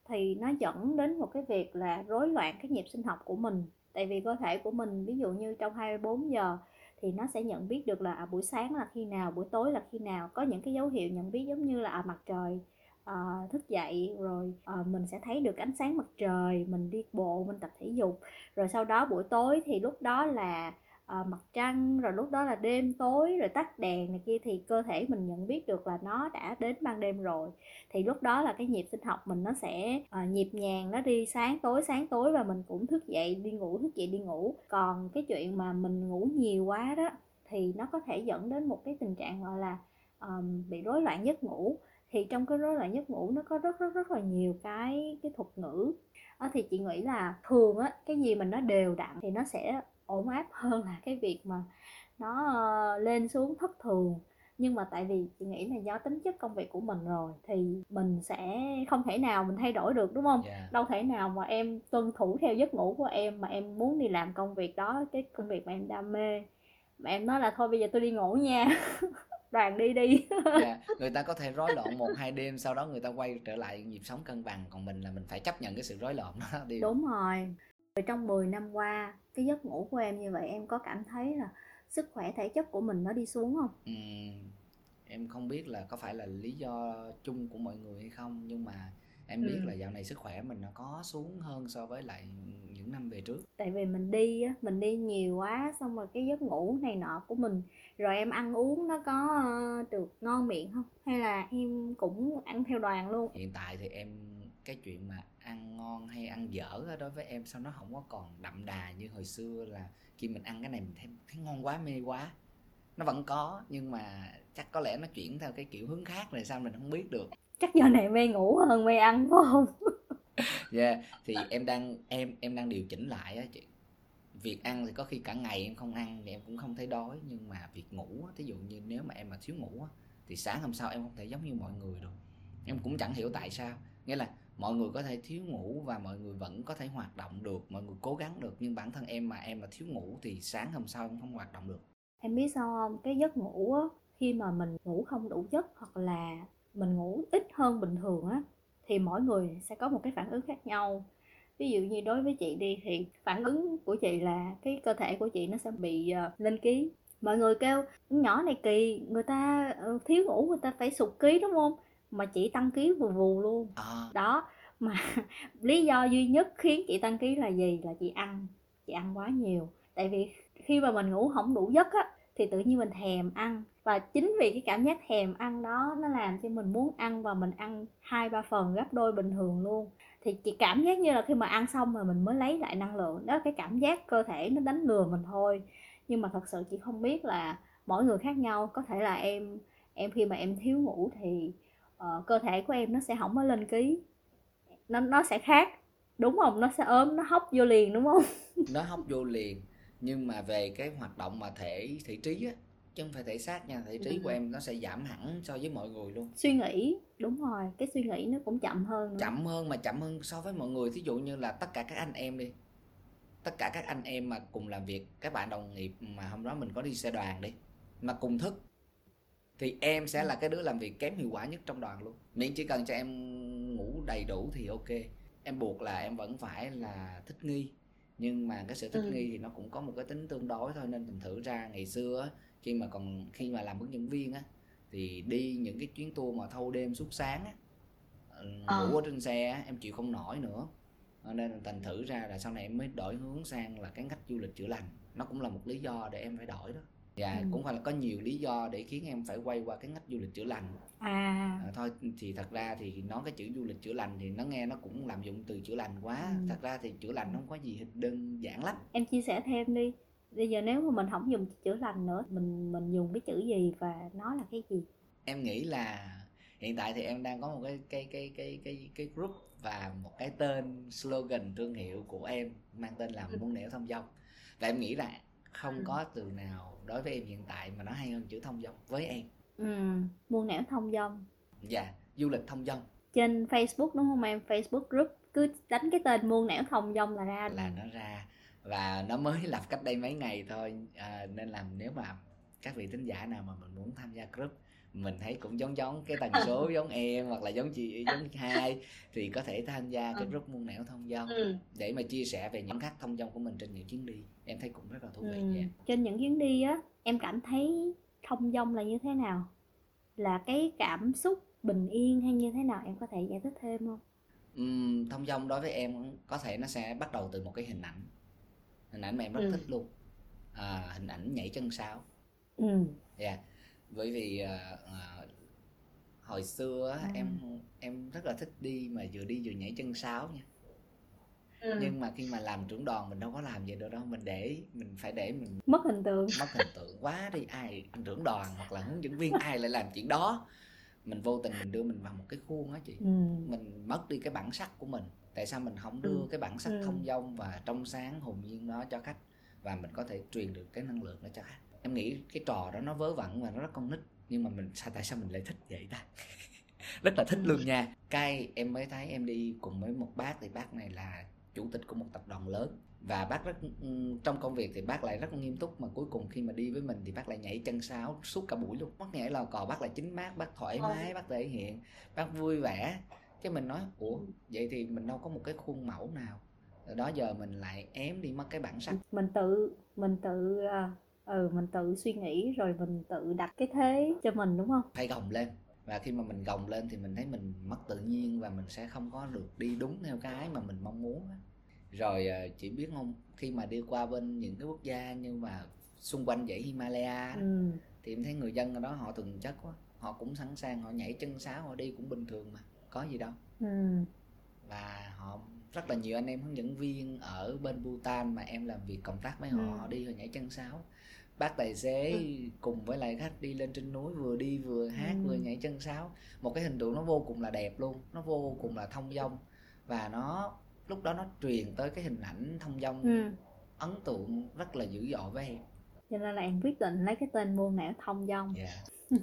thì nó dẫn đến một cái việc là rối loạn cái nhịp sinh học của mình. Tại vì cơ thể của mình ví dụ như trong 24 giờ thì nó sẽ nhận biết được là à, buổi sáng là khi nào buổi tối là khi nào có những cái dấu hiệu nhận biết giống như là à, mặt trời ờ, thức dậy rồi ờ, mình sẽ thấy được ánh sáng mặt trời mình đi bộ mình tập thể dục. Rồi sau đó buổi tối thì lúc đó là ờ, mặt trăng rồi lúc đó là đêm tối rồi tắt đèn này kia thì cơ thể mình nhận biết được là nó đã đến ban đêm rồi. Thì lúc đó là cái nhịp sinh học mình nó sẽ ờ, nhịp nhàng nó đi sáng tối sáng tối và mình cũng thức dậy đi ngủ thức dậy đi ngủ. Còn cái chuyện mà mình ngủ nhiều quá đó thì nó có thể dẫn đến một cái tình trạng gọi là um, bị rối loạn giấc ngủ thì trong cái rối loạn giấc ngủ nó có rất rất rất là nhiều cái cái thuật ngữ. Ờ, thì chị nghĩ là thường á cái gì mình nó đều đặn thì nó sẽ ổn áp hơn là cái việc mà nó ờ, lên xuống thất thường. Nhưng mà tại vì chị nghĩ là do tính chất công việc của mình rồi thì mình sẽ không thể nào mình thay đổi được đúng không? Dạ. đâu thể nào mà em tuân thủ theo giấc ngủ của em mà em muốn đi làm công việc đó cái công việc mà em đam mê. Mà em nói là thôi bây giờ tôi đi ngủ nha đoàn đi đi. Dạ, người ta có thể rối loạn một hai đêm sau đó người ta quay trở lại nhịp sống cân bằng còn mình là mình phải chấp nhận cái sự rối loạn đó đi đúng rồi. Rồi trong 10 năm qua cái giấc ngủ của em như vậy em có cảm thấy là sức khỏe thể chất của mình nó đi xuống không? Ừm, em không biết là có phải là lý do chung của mọi người hay không nhưng mà em biết Ừ. là dạo này sức khỏe mình nó có xuống hơn so với lại những năm về trước. Tại vì mình đi á mình đi nhiều quá xong rồi cái giấc ngủ này nọ của mình rồi em ăn uống nó có ờ, được ngon miệng không? Hay là em cũng ăn theo đoàn luôn? Hiện tại thì em cái chuyện mà ăn ngon hay ăn dở đối với em sao nó không có còn đậm đà như hồi xưa là khi mình ăn cái này mình thấy, thấy ngon quá mê quá. Nó vẫn có nhưng mà chắc có lẽ nó chuyển theo cái kiểu hướng khác rồi sao mình không biết được chắc giờ này mê ngủ hơn mê ăn phải không? Yeah thì em đang em em đang điều chỉnh lại á chị. Việc ăn thì có khi cả ngày em không ăn thì em cũng không thấy đói nhưng mà việc ngủ á thí dụ như nếu mà em mà thiếu ngủ á thì sáng hôm sau em không thể giống như mọi người được. Em cũng chẳng hiểu tại sao. Nghĩa là mọi người có thể thiếu ngủ và mọi người vẫn có thể hoạt động được mọi người cố gắng được nhưng bản thân em mà em mà thiếu ngủ thì sáng hôm sau em không hoạt động được. Em biết sao không? Cái giấc ngủ á khi mà mình ngủ không đủ giấc hoặc là mình ngủ ít hơn bình thường á thì mỗi người sẽ có một cái phản ứng khác nhau. Ví dụ như đối với chị đi thì phản ứng của chị là cái cơ thể của chị nó sẽ bị ờ, lên ký. Mọi người kêu "Con nhỏ này kỳ người ta ờ, thiếu ngủ người ta phải sụt ký đúng không? Mà chị tăng ký vù vù luôn. À, đó mà lý do duy nhất khiến chị tăng ký là gì? Là chị ăn. Chị ăn quá nhiều. Tại vì khi mà mình ngủ không đủ giấc á thì tự nhiên mình thèm ăn. Và chính vì cái cảm giác thèm ăn đó nó làm cho mình muốn ăn và mình ăn hai ba phần gấp đôi bình thường luôn. Thì chị cảm giác như là khi mà ăn xong rồi mình mới lấy lại năng lượng. Đó là cái cảm giác cơ thể nó đánh lừa mình thôi. Nhưng mà thật sự chị không biết là mỗi người khác nhau. Có thể là em em khi mà em thiếu ngủ thì uh, cơ thể của em nó sẽ không có lên ký. Nó nó sẽ khác. Đúng không? Nó sẽ ốm nó hóc vô liền đúng không? Nó hóc vô liền nhưng mà về cái hoạt động mà thể thể trí á chứ không phải thể xác nha thể trí của Ừ. em nó sẽ giảm hẳn so với mọi người luôn. Suy nghĩ đúng rồi cái suy nghĩ nó cũng chậm hơn nữa. chậm hơn mà chậm hơn so với mọi người. Thí dụ như là tất cả các anh em đi tất cả các anh em mà cùng làm việc các bạn đồng nghiệp mà hôm đó mình có đi xe đoàn đi mà cùng thức thì em sẽ là cái đứa làm việc kém hiệu quả nhất trong đoàn luôn. Miễn chỉ cần cho em ngủ đầy đủ thì ok. Em buộc là em vẫn phải là thích nghi nhưng mà cái sự thích Ừ. nghi thì nó cũng có một cái tính tương đối thôi nên thành thử ra ngày xưa á, khi mà còn khi mà làm hướng dẫn viên á thì đi những cái chuyến tour mà thâu đêm suốt sáng á ừ, Ờ. ngủ ở trên xe á, em chịu không nổi nữa Ờ, nên thành thử ra là sau này em mới đổi hướng sang là cái ngách du lịch chữa lành nó cũng là một lý do để em phải đổi đó và Ừ. cũng phải là có nhiều lý do để khiến em phải quay qua cái ngách du lịch chữa lành. À. À, thôi thì thật ra thì nói cái chữ du lịch chữa lành thì nó nghe nó cũng làm dụng từ chữa lành quá. Ừ. thật ra thì chữa lành không có gì đơn giản lắm. Em chia sẻ thêm đi. Bây giờ nếu mà mình không dùng chữa lành nữa mình mình dùng cái chữ gì và nó là cái gì? Em nghĩ là hiện tại thì em đang có một cái cái cái cái cái cái group và một cái tên slogan thương hiệu của em mang tên là Ừ. muôn nẻo thông dong. Và em nghĩ là không Ừ. có từ nào đối với em hiện tại mà nó hay hơn chữ thông dong với em. Ừ, muôn nẻo thông dong. Dạ du lịch thông dong. Trên Facebook đúng không em? Facebook group cứ đánh cái tên muôn nẻo thông dong là ra là nó ra và nó mới lập cách đây mấy ngày thôi. À, nên là nếu mà các vị thính giả nào mà mình muốn tham gia group mình thấy cũng giống giống cái tần số giống em hoặc là giống chị giống hai thì có thể tham gia cái Ừ. group muôn nẻo thông dong ừ. để mà chia sẻ về những cách thông dong của mình trên những chuyến đi. Em thấy cũng rất là thú vị Ừ. nha. Trên những chuyến đi á em cảm thấy thông dong là như thế nào? Là cái cảm xúc bình yên hay như thế nào? Em có thể giải thích thêm không? Ừm, thông dong đối với em có thể nó sẽ bắt đầu từ một cái hình ảnh. Hình ảnh mà em rất Ừ. thích luôn. À, hình ảnh nhảy chân sáo. Ừ. Dạ, bởi vì à, à, hồi xưa Ừ. em em rất là thích đi mà vừa đi vừa nhảy chân sáo nha. Ừ. Nhưng mà khi mà làm trưởng đoàn mình đâu có làm vậy được đâu, mình để mình phải để mình mất hình tượng mất hình tượng quá đi ai trưởng đoàn hoặc là hướng dẫn viên ai lại làm chuyện đó. Mình vô tình mình đưa mình vào một cái khuôn á chị. ừ. Mình mất đi cái bản sắc của mình. Tại sao mình không đưa Ừ. cái bản sắc Ừ. thông dong và trong sáng hồn nhiên đó cho khách và mình có thể truyền được cái năng lượng đó cho khách. Em nghĩ cái trò đó nó vớ vẩn và nó rất con nít. Nhưng mà mình sao tại sao mình lại thích vậy ta? Rất là thích luôn nha. Cái em mới thấy em đi cùng với một bác thì bác này là chủ tịch của một tập đoàn lớn. Và bác rất ừm, trong công việc thì bác lại rất nghiêm túc mà cuối cùng khi mà đi với mình thì bác lại nhảy chân sáo suốt cả buổi luôn. Bác nhảy lò cò bác là chính bác bác thoải Ờ. mái bác thể hiện bác vui vẻ. Cái mình nói ủa vậy thì mình đâu có một cái khuôn mẫu nào. Đó giờ mình lại ém đi mất cái bản sắc. Mình tự mình tự à, ừ mình tự suy nghĩ rồi mình tự đặt cái thế cho mình đúng không? Phải gồng lên. Và khi mà mình gồng lên thì mình thấy mình mất tự nhiên và mình sẽ không có được đi đúng theo cái mà mình mong muốn rồi ờ, chị biết không khi mà đi qua bên những cái quốc gia như mà xung quanh dãy Himalaya ừ. thì em thấy người dân ở đó họ thuần chất quá. Họ cũng sẵn sàng họ nhảy chân sáo họ đi cũng bình thường mà. Có gì đâu. Ừ. và họ rất là nhiều anh em hướng dẫn viên ở bên Bhutan mà em làm việc cộng tác với họ Ừ. họ đi họ nhảy chân sáo bác tài xế Ừ. cùng với lại khách đi lên trên núi vừa đi vừa hát Ừ. vừa nhảy chân sáo một cái hình tượng nó vô cùng là đẹp luôn nó vô cùng là thông dong và nó lúc đó nó truyền tới cái hình ảnh thông dong ừ. ấn tượng rất là dữ dội với em cho nên là em quyết định lấy cái tên muôn nẻo thông dong Dạ.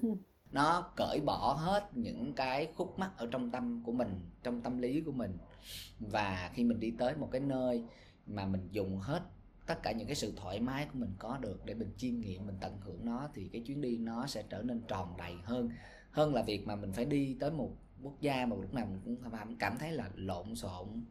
nó cởi bỏ hết những cái khúc mắc ở trong tâm của mình trong tâm lý của mình và khi mình đi tới một cái nơi mà mình dùng hết tất cả những cái sự thoải mái của mình có được để mình chiêm nghiệm, mình tận hưởng nó, thì cái chuyến đi nó sẽ trở nên tròn đầy hơn. Hơn là việc mà mình phải đi tới một quốc gia mà lúc nào mình cũng cảm- thấy là lộn xộn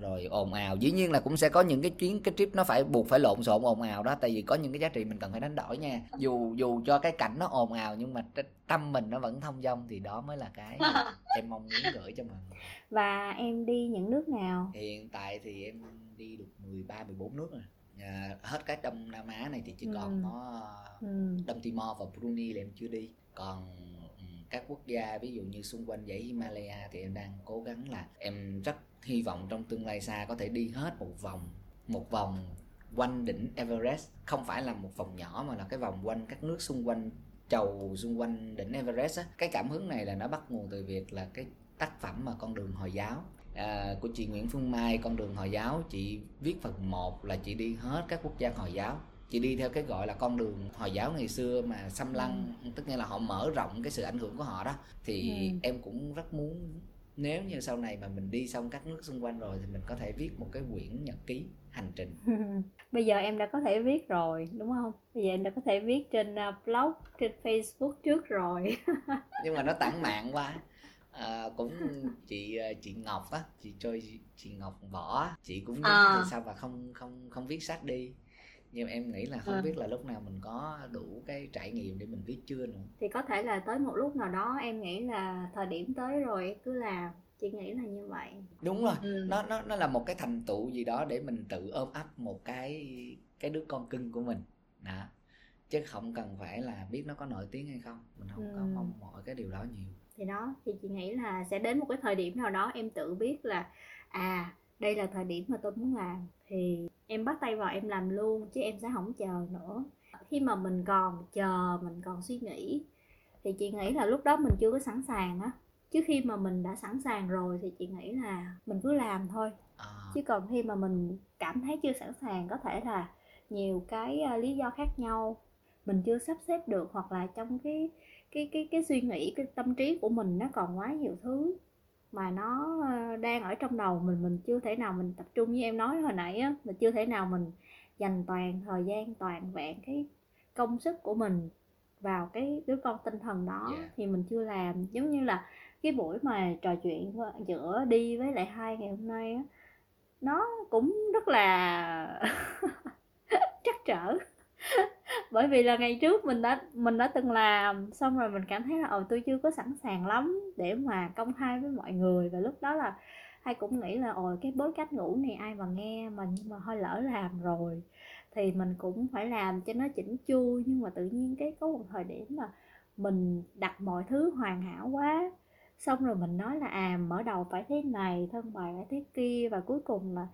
rồi ồn ào. Dĩ nhiên là cũng sẽ có những cái chuyến cái trip nó phải buộc phải lộn xộn ồn ào đó tại vì có những cái giá trị mình cần phải đánh đổi nha. Dù dù cho cái cảnh nó ồn ào nhưng mà tâm mình nó vẫn thông dong thì đó mới là cái em mong muốn gửi cho người. Và em đi những nước nào? Hiện tại thì em đi được 13 14 nước rồi. À, hết cái Đông Nam Á này thì chỉ còn Ừ. có ừ. Đông Timor và Brunei là em chưa đi. Còn các quốc gia ví dụ như xung quanh dãy Himalaya thì em đang cố gắng là em rất hy vọng trong tương lai xa có thể đi hết một vòng một vòng quanh đỉnh Everest. Không phải là một vòng nhỏ mà là cái vòng quanh các nước xung quanh chầu xung quanh đỉnh Everest á. Cái cảm hứng này là nó bắt nguồn từ việc là cái tác phẩm mà con đường hồi giáo à, của chị Nguyễn Phương Mai con đường hồi giáo. Chị viết phần 1 là chị đi hết các quốc gia hồi giáo chị đi theo cái gọi là con đường hồi giáo ngày xưa mà xâm lăng tức nghĩa là họ mở rộng cái sự ảnh hưởng của họ đó. Thì Ừ. em cũng rất muốn nếu như sau này mà mình đi xong các nước xung quanh rồi thì mình có thể viết một cái quyển nhật ký hành trình. Bây giờ em đã có thể viết rồi đúng không? Bây giờ em đã có thể viết trên à, blog trên facebook trước rồi. Nhưng mà nó tản mạn quá. À, cũng chị ờ, chị Ngọc á chị chơi chị, Ngọc võ chị cũng À. sao mà không không không viết sách đi nhưng em nghĩ là không Ừ. biết là lúc nào mình có đủ cái trải nghiệm để mình viết chưa nữa. Thì có thể là tới một lúc nào đó em nghĩ là thời điểm tới rồi cứ làm chị nghĩ là như vậy. Đúng rồi. Ừ. nó nó nó là một cái thành tựu gì đó để mình tự ôm ấp một cái cái đứa con cưng của mình. Đó. Chứ không cần phải là biết nó có nổi tiếng hay không. Mình không có Ừ. mong mỏi cái điều đó nhiều. Thì đó thì chị nghĩ là sẽ đến một cái thời điểm nào đó em tự biết là à đây là thời điểm mà tôi muốn làm thì em bắt tay vào em làm luôn chứ em sẽ không chờ nữa. Khi mà mình còn chờ mình còn suy nghĩ thì chị nghĩ là lúc đó mình chưa có sẵn sàng á. Chứ khi mà mình đã sẵn sàng rồi thì chị nghĩ là mình cứ làm thôi. À. chứ còn khi mà mình cảm thấy chưa sẵn sàng có thể là nhiều cái uh, lý do khác nhau mình chưa sắp xếp được hoặc là trong cái cái cái cái suy nghĩ cái tâm trí của mình nó còn quá nhiều thứ mà nó ờ, đang ở trong đầu mình mình chưa thể nào mình tập trung như em nói hồi nãy á. Mình chưa thể nào mình dành toàn thời gian toàn vẹn cái công sức của mình vào cái đứa con tinh thần đó. Yeah. thì mình chưa làm. Giống như là cái buổi mà trò chuyện giữa đi với lại hai ngày hôm nay á nó cũng rất là trắc trở bởi vì là ngày trước mình đã mình đã từng làm xong rồi mình cảm thấy là ờ tôi chưa có sẵn sàng lắm để mà công khai với mọi người. Và lúc đó là hay cũng nghĩ là ồ cái bối cách ngủ này ai mà nghe mà nhưng mà hơi lỡ làm rồi. Thì mình cũng phải làm cho nó chỉnh chu nhưng mà tự nhiên cái có một thời điểm mà mình đặt mọi thứ hoàn hảo quá. Xong rồi mình nói là à mở đầu phải thế này thân bài phải thế kia. Và cuối cùng là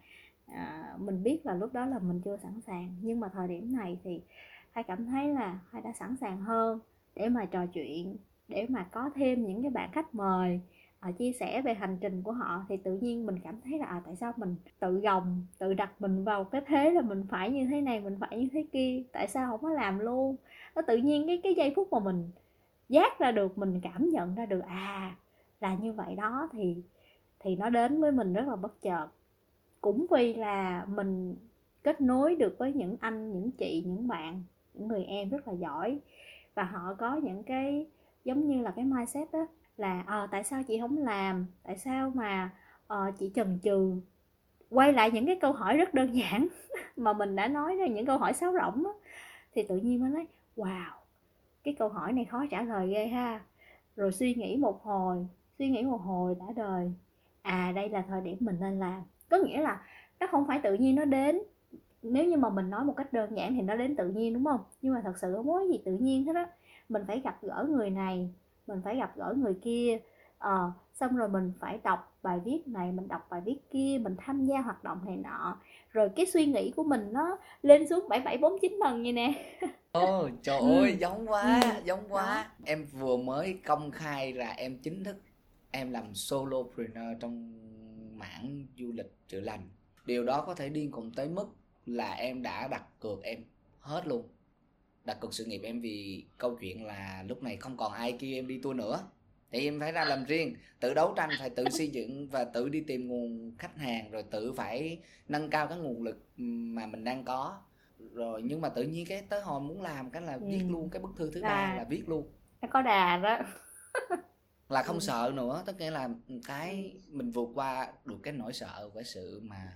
à, mình biết là lúc đó là mình chưa sẵn sàng. Nhưng mà thời điểm này thì hai cảm thấy là hai đã sẵn sàng hơn để mà trò chuyện để mà có thêm những cái bạn khách mời ở chia sẻ về hành trình của họ thì tự nhiên mình cảm thấy là à, tại sao mình tự gồng tự đặt mình vào cái thế là mình phải như thế này mình phải như thế kia tại sao không có làm luôn? Nó tự nhiên cái cái giây phút mà mình giác ra được mình cảm nhận ra được à là như vậy đó thì thì nó đến với mình rất là bất chợt. Cũng vì là mình kết nối được với những anh những chị những bạn những người em rất là giỏi. Và họ có những cái giống như là cái mindset đó là à, tại sao chị không làm? Tại sao mà à, chị chần chừ? Quay lại những cái câu hỏi rất đơn giản mà mình đã nói ra những câu hỏi sáo rỗng đó, thì tự nhiên mới nói wow cái câu hỏi này khó trả lời ghê ha. Rồi suy nghĩ một hồi suy nghĩ một hồi đã đời à đây là thời điểm mình nên làm. Có nghĩa là nó không phải tự nhiên nó đến nếu như mà mình nói một cách đơn giản thì nó đến tự nhiên đúng không nhưng mà thật sự không có gì tự nhiên hết á mình phải gặp gỡ người này mình phải gặp gỡ người kia ờ, xong rồi mình phải đọc bài viết này mình đọc bài viết kia mình tham gia hoạt động này nọ rồi cái suy nghĩ của mình nó lên xuống bảy bảy bốn chín lần như nè ồ trời ừ. ơi giống quá ừ. giống quá Đó. em vừa mới công khai là em chính thức em làm solopreneur trong mảng du lịch chữa lành điều đó có thể điên cùng tới mức là em đã đặt cược em hết luôn. Đặt cược sự nghiệp em vì câu chuyện là lúc này không còn ai kêu em đi tour nữa. Thì em phải ra làm riêng tự đấu tranh phải tự xây dựng và tự đi tìm nguồn khách hàng rồi tự phải nâng cao cái nguồn lực mà mình đang có. Rồi nhưng mà tự nhiên cái tới hồi muốn làm cái là ừ. viết luôn cái bức thư thứ ba là viết luôn. nó có đà đó. Là không ừ. sợ nữa tất nghĩa là cái mình vượt qua được cái nỗi sợ cái sự mà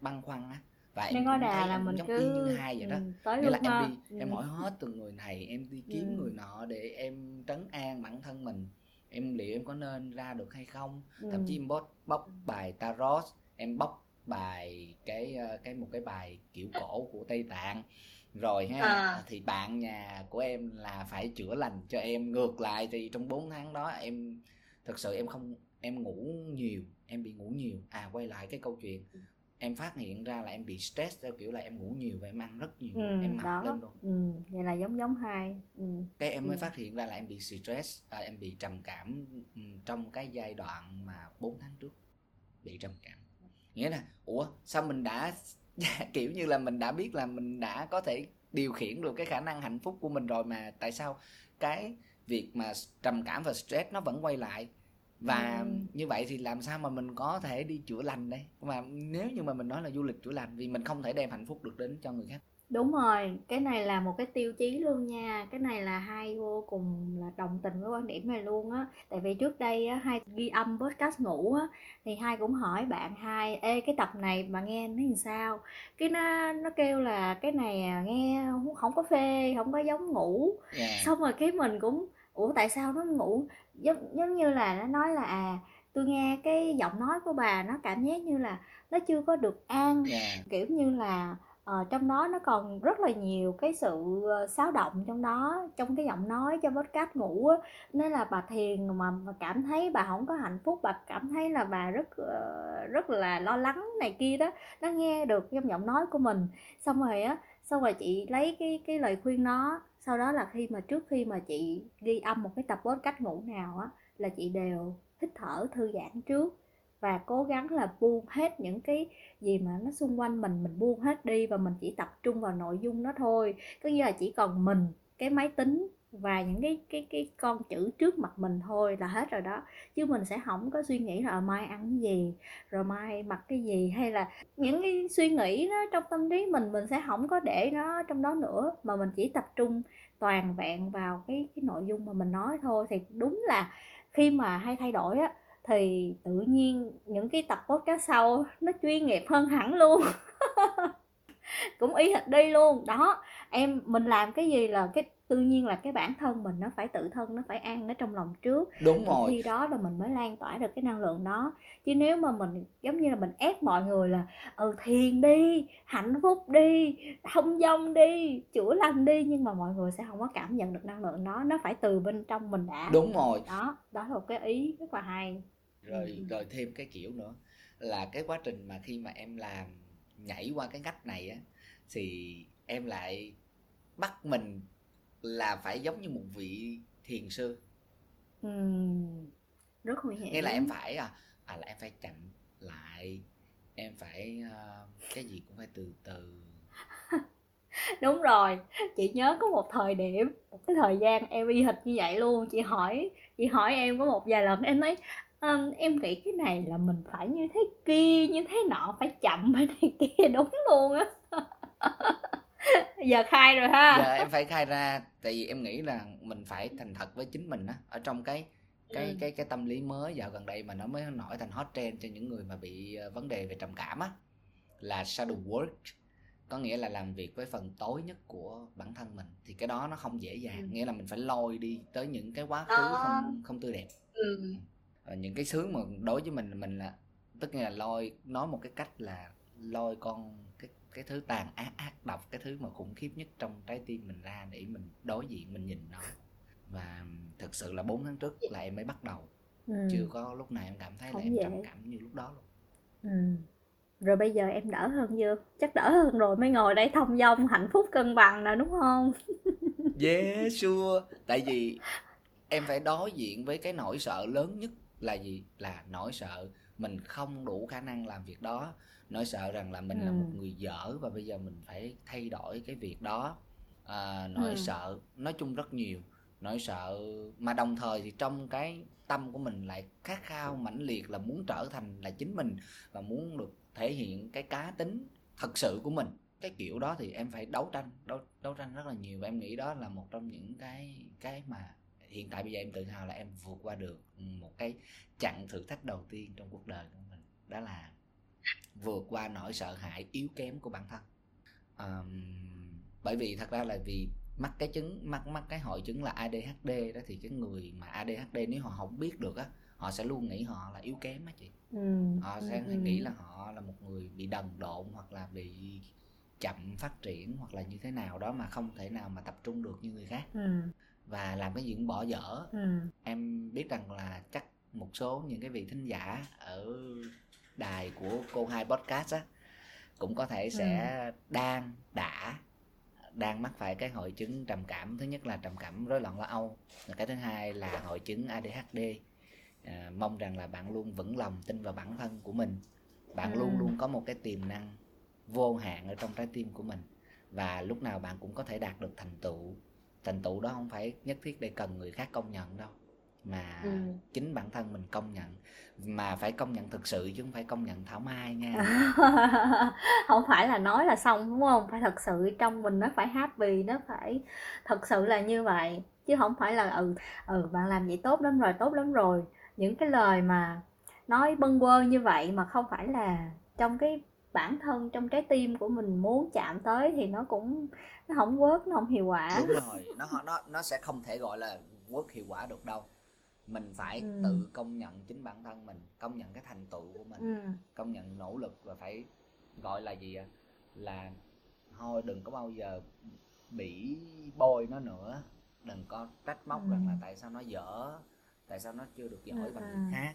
băn khoăn á và em có đà là mình giống cứ như hai vậy đó ừ, tới nghĩa là em đi ừ. em hỏi hết từng người này em đi kiếm ừ. người nọ để em trấn an bản thân mình em liệu em có nên ra được hay không ừ. thậm chí em bóc bóc bài tarot em bóc bài cái ờ, cái một cái bài kiểu cổ của tây tạng rồi ha à. thì bạn nhà của em là phải chữa lành cho em ngược lại thì trong 4 tháng đó em thực sự em không em ngủ nhiều em bị ngủ nhiều à quay lại cái câu chuyện ừ. Em phát hiện ra là em bị stress theo kiểu là em ngủ nhiều và em ăn rất nhiều ừ, em mập lên luôn ừ, vậy là giống giống hai ừ. cái em mới ừ. phát hiện ra là em bị stress à, em bị trầm cảm ừ, trong cái giai đoạn mà 4 tháng trước bị trầm cảm nghĩa là ủa sao mình đã kiểu như là mình đã biết là mình đã có thể điều khiển được cái khả năng hạnh phúc của mình rồi mà tại sao cái việc mà trầm cảm và stress nó vẫn quay lại và ừ. như vậy thì làm sao mà mình có thể đi chữa lành đây? Mà nếu như mà mình nói là du lịch chữa lành vì mình không thể đem hạnh phúc được đến cho người khác. Đúng rồi cái này là một cái tiêu chí luôn nha. Cái này là hai vô cùng là đồng tình với quan điểm này luôn á. Tại vì trước đây á hai ghi âm podcast ngủ á thì hai cũng hỏi bạn hai ê cái tập này mà nghe nó làm sao? Cái nó nó kêu là cái này à, nghe không có phê không có giống ngủ. Yeah. xong rồi cái mình cũng ủa tại sao nó ngủ giống giống như là nó nói là à tôi nghe cái giọng nói của bà nó cảm giác như là nó chưa có được an. Yeah. kiểu như là ờ, trong đó nó còn rất là nhiều cái sự ờ, xáo động trong đó trong cái giọng nói cho podcast ngủ á. Nên là bà thiền mà, mà cảm thấy bà không có hạnh phúc bà cảm thấy là bà rất ờ, rất là lo lắng này kia đó nó nghe được trong giọng nói của mình. Xong rồi á xong rồi chị lấy cái cái lời khuyên nó sau đó là khi mà trước khi mà chị ghi âm một cái tập podcast ngủ nào á, là chị đều hít thở thư giãn trước và cố gắng là buông hết những cái gì mà nó xung quanh mình mình buông hết đi và mình chỉ tập trung vào nội dung nó thôi. Có nghĩa là chỉ còn mình, cái máy tính và những cái cái cái con chữ trước mặt mình thôi là hết rồi đó. Chứ mình sẽ không có suy nghĩ là ờ, mai ăn cái gì, rồi mai mặc cái gì? Hay là những cái suy nghĩ đó trong tâm trí mình mình sẽ không có để nó trong đó nữa, mà mình chỉ tập trung toàn vẹn vào cái cái nội dung mà mình nói thôi. Thì đúng là khi mà hay thay đổi á, thì tự nhiên những cái tập podcast sau nó chuyên nghiệp hơn hẳn luôn. cũng y hệt đi luôn. Đó em mình làm cái gì là cái tự nhiên là cái bản thân mình nó phải tự thân nó phải an ở trong lòng trước. Đúng rồi. khi đó là mình mới lan tỏa được cái năng lượng đó. Chứ nếu mà mình giống như là mình ép mọi người là ừ thiền đi hạnh phúc đi thông dong đi chữa lành đi. Nhưng mà mọi người sẽ không có cảm nhận được năng lượng đó. Nó phải từ bên trong mình đã. Đúng rồi. Đó đó là một cái ý rất là hay. Rồi ừ. rồi thêm cái kiểu nữa là cái quá trình mà khi mà em làm nhảy qua cái ngách này á thì em lại bắt mình là phải giống như một vị thiền sư ừ. rất nguy hiểm nghĩa là em phải à, à là em phải chậm lại em phải uh, cái gì cũng phải từ từ đúng rồi chị nhớ có một thời điểm một cái thời gian em y hệt như vậy luôn chị hỏi chị hỏi em có một vài lần em nói um, em nghĩ cái này là mình phải như thế kia như thế nọ phải chậm phải này kia đúng luôn á. Giờ khai rồi ha. Giờ em phải khai ra tại vì em nghĩ là mình phải thành thật với chính mình á ở trong cái cái ừ. cái cái tâm lý mới dạo gần đây mà nó mới nổi thành hot trend cho những người mà bị ờ, vấn đề về trầm cảm á là shadow work. Có nghĩa là làm việc với phần tối nhất của bản thân mình thì cái đó nó không dễ dàng. Ừ. nghĩa là mình phải lôi đi tới những cái quá khứ không không tươi đẹp. Ừ. Ờ, những cái sướng mà đối với mình mình là tức là lôi nói một cái cách là lôi con cái cái thứ tàn ác ác độc cái thứ mà khủng khiếp nhất trong trái tim mình ra để mình đối diện mình nhìn nó và thực sự là 4 tháng trước là em mới bắt đầu ừ. chưa có lúc nào em cảm thấy Không là em vậy. trầm cảm như lúc đó luôn ừ. rồi bây giờ em đỡ hơn chưa chắc đỡ hơn rồi mới ngồi đây thông dong hạnh phúc cân bằng nè đúng không yeah sure tại vì em phải đối diện với cái nỗi sợ lớn nhất là gì? Là nỗi sợ mình không đủ khả năng làm việc đó. Nỗi sợ rằng là mình ừ. là một người dở và bây giờ mình phải thay đổi cái việc đó. À, nỗi ừ. sợ nói chung rất nhiều. Nỗi sợ mà đồng thời thì trong cái tâm của mình lại khát khao mãnh liệt là muốn trở thành là chính mình và muốn được thể hiện cái cá tính thật sự của mình. Cái kiểu đó thì em phải đấu tranh đấu đấu tranh rất là nhiều và em nghĩ đó là một trong những cái cái mà hiện tại bây giờ em tự hào là em vượt qua được một cái chặng thử thách đầu tiên trong cuộc đời của mình đó là vượt qua nỗi sợ hãi yếu kém của bản thân. Um, bởi vì thật ra là vì mắc cái chứng mắc mắc cái hội chứng là ADHD đó thì cái người mà ADHD nếu họ không biết được á họ sẽ luôn nghĩ họ là yếu kém á chị. Ừ, họ sẽ ừ, nghĩ là họ là một người bị đần độn hoặc là bị chậm phát triển hoặc là như thế nào đó mà không thể nào mà tập trung được như người khác. Ừ. và làm cái gì cũng bỏ dở ừ. em biết rằng là chắc một số những cái vị thính giả ở đài của cô hai podcast á cũng có thể sẽ ừ. đang đã đang mắc phải cái hội chứng trầm cảm thứ nhất là trầm cảm rối loạn lo âu và cái thứ hai là hội chứng ADHD à, mong rằng là bạn luôn vững lòng tin vào bản thân của mình bạn ừ. luôn luôn có một cái tiềm năng vô hạn ở trong trái tim của mình và lúc nào bạn cũng có thể đạt được thành tựu thành tựu đó không phải nhất thiết để cần người khác công nhận đâu mà ừ. chính bản thân mình công nhận. Mà phải công nhận thực sự chứ không phải công nhận thảo mai nha. Không phải là nói là xong đúng không? Phải thật sự trong mình nó phải happy nó phải thật sự là như vậy. Chứ không phải là ừ ừ bạn làm vậy tốt lắm rồi tốt lắm rồi. Những cái lời mà nói bâng quơ như vậy mà không phải là trong cái bản thân trong trái tim của mình muốn chạm tới thì nó cũng nó không work nó không hiệu quả đúng rồi nó nó nó sẽ không thể gọi là work hiệu quả được đâu mình phải ừ. tự công nhận chính bản thân mình công nhận cái thành tựu của mình ừ. công nhận nỗ lực và phải gọi là gì à? là thôi đừng có bao giờ bị bôi nó nữa đừng có trách móc ừ. rằng là tại sao nó dở tại sao nó chưa được giỏi ừ. bằng người ừ. khác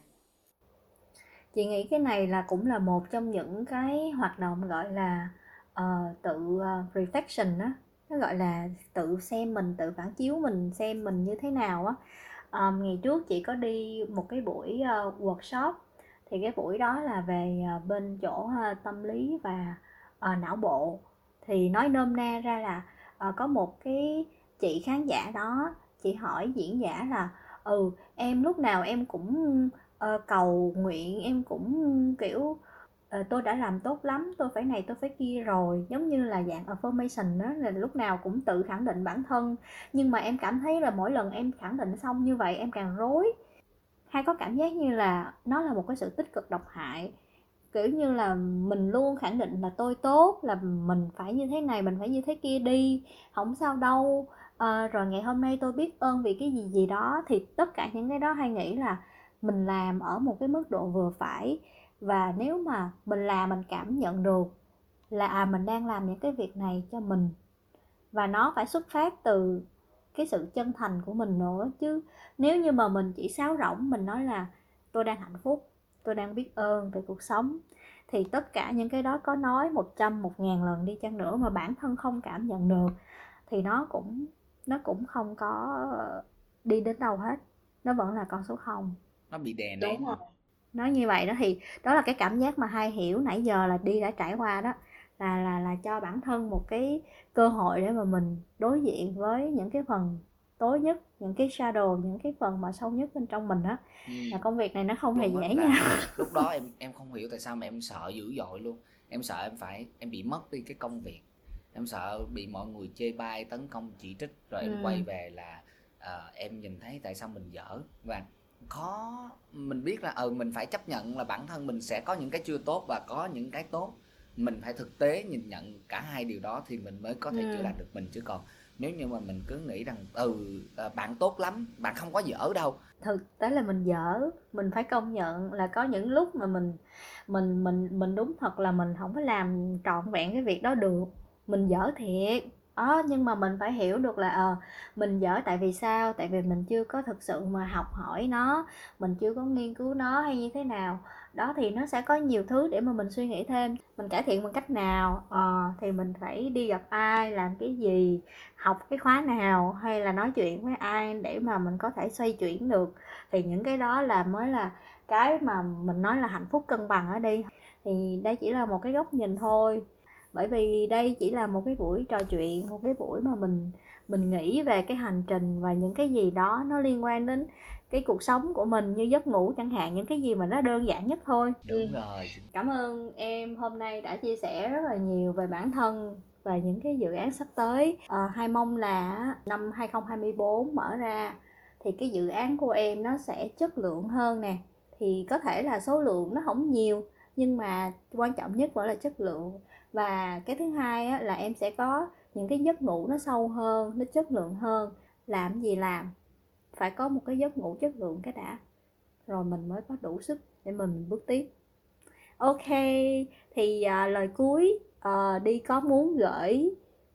chị nghĩ cái này là cũng là một trong những cái hoạt động gọi là uh, tự uh, reflection á nó gọi là tự xem mình tự phản chiếu mình xem mình như thế nào á. Um, ngày trước chị có đi một cái buổi uh, workshop thì cái buổi đó là về uh, bên chỗ uh, tâm lý và uh, não bộ. Thì nói nôm na ra là uh, có một cái chị khán giả đó chị hỏi diễn giả là ừ em lúc nào em cũng uh, cầu nguyện em cũng kiểu ờ, tôi đã làm tốt lắm tôi phải này tôi phải kia rồi. Giống như là dạng affirmation đó là lúc nào cũng tự khẳng định bản thân. Nhưng mà em cảm thấy là mỗi lần em khẳng định xong như vậy em càng rối. Hay có cảm giác như là nó là một cái sự tích cực độc hại. Kiểu như là mình luôn khẳng định là tôi tốt là mình phải như thế này mình phải như thế kia đi không sao đâu. À, rồi ngày hôm nay tôi biết ơn vì cái gì gì đó thì tất cả những cái đó hay nghĩ là mình làm ở một cái mức độ vừa phải. Và nếu mà mình làm mình cảm nhận được là à mình đang làm những cái việc này cho mình, và nó phải xuất phát từ cái sự chân thành của mình nữa chứ. Nếu như mà mình chỉ sáo rỗng, mình nói là tôi đang hạnh phúc, tôi đang biết ơn về cuộc sống thì tất cả những cái đó có nói một trăm, một ngàn lần đi chăng nữa mà bản thân không cảm nhận được, thì nó cũng nó cũng không có đi đến đâu hết. Nó vẫn là con số không nó bị đè nén Đúng rồi. Nói như vậy đó thì đó là cái cảm giác mà hai hiểu nãy giờ là đi đã trải qua đó là là là cho bản thân một cái cơ hội để mà mình đối diện với những cái phần tối nhất những cái shadow những cái phần mà sâu nhất bên trong mình đó ừ. là công việc này nó không hề dễ nha. lúc đó em em không hiểu tại sao mà em sợ dữ dội luôn. Em sợ em phải em bị mất đi cái công việc. Em sợ bị mọi người chê bai tấn công chỉ trích rồi em ừ. quay về là uh, em nhìn thấy tại sao mình dở. Và khó mình biết là ừ mình phải chấp nhận là bản thân mình sẽ có những cái chưa tốt và có những cái tốt. Mình phải thực tế nhìn nhận cả hai điều đó thì mình mới có thể ừ. chữa lành được mình chứ còn nếu như mà mình cứ nghĩ rằng ừ à, bạn tốt lắm bạn không có dở đâu. Thực tế là mình dở mình phải công nhận là có những lúc mà mình mình mình mình đúng thật là mình không có làm trọn vẹn cái việc đó được. Mình dở thiệt Ờ, nhưng mà mình phải hiểu được là ờ mình dở tại vì sao? Tại vì mình chưa có thực sự mà học hỏi nó mình chưa có nghiên cứu nó hay như thế nào. Đó thì nó sẽ có nhiều thứ để mà mình suy nghĩ thêm. Mình cải thiện bằng cách nào? Ờ thì mình phải đi gặp ai làm cái gì học cái khóa nào hay là nói chuyện với ai để mà mình có thể xoay chuyển được. Thì những cái đó là mới là cái mà mình nói là hạnh phúc cân bằng ở đây. Thì đây chỉ là một cái góc nhìn thôi bởi vì đây chỉ là một cái buổi trò chuyện một cái buổi mà mình mình nghĩ về cái hành trình và những cái gì đó nó liên quan đến cái cuộc sống của mình như giấc ngủ chẳng hạn những cái gì mà nó đơn giản nhất thôi. Đúng ừ. rồi. Cảm ơn em hôm nay đã chia sẻ rất là nhiều về bản thân và những cái dự án sắp tới. À, hai mong là năm 2024 mở ra thì cái dự án của em nó sẽ chất lượng hơn nè. Thì có thể là số lượng nó không nhiều nhưng mà quan trọng nhất vẫn là chất lượng và cái thứ hai á, là em sẽ có những cái giấc ngủ nó sâu hơn nó chất lượng hơn. Làm gì làm phải có một cái giấc ngủ chất lượng cái đã. Rồi mình mới có đủ sức để mình bước tiếp. Ok thì uh, lời cuối uh, đi có muốn gửi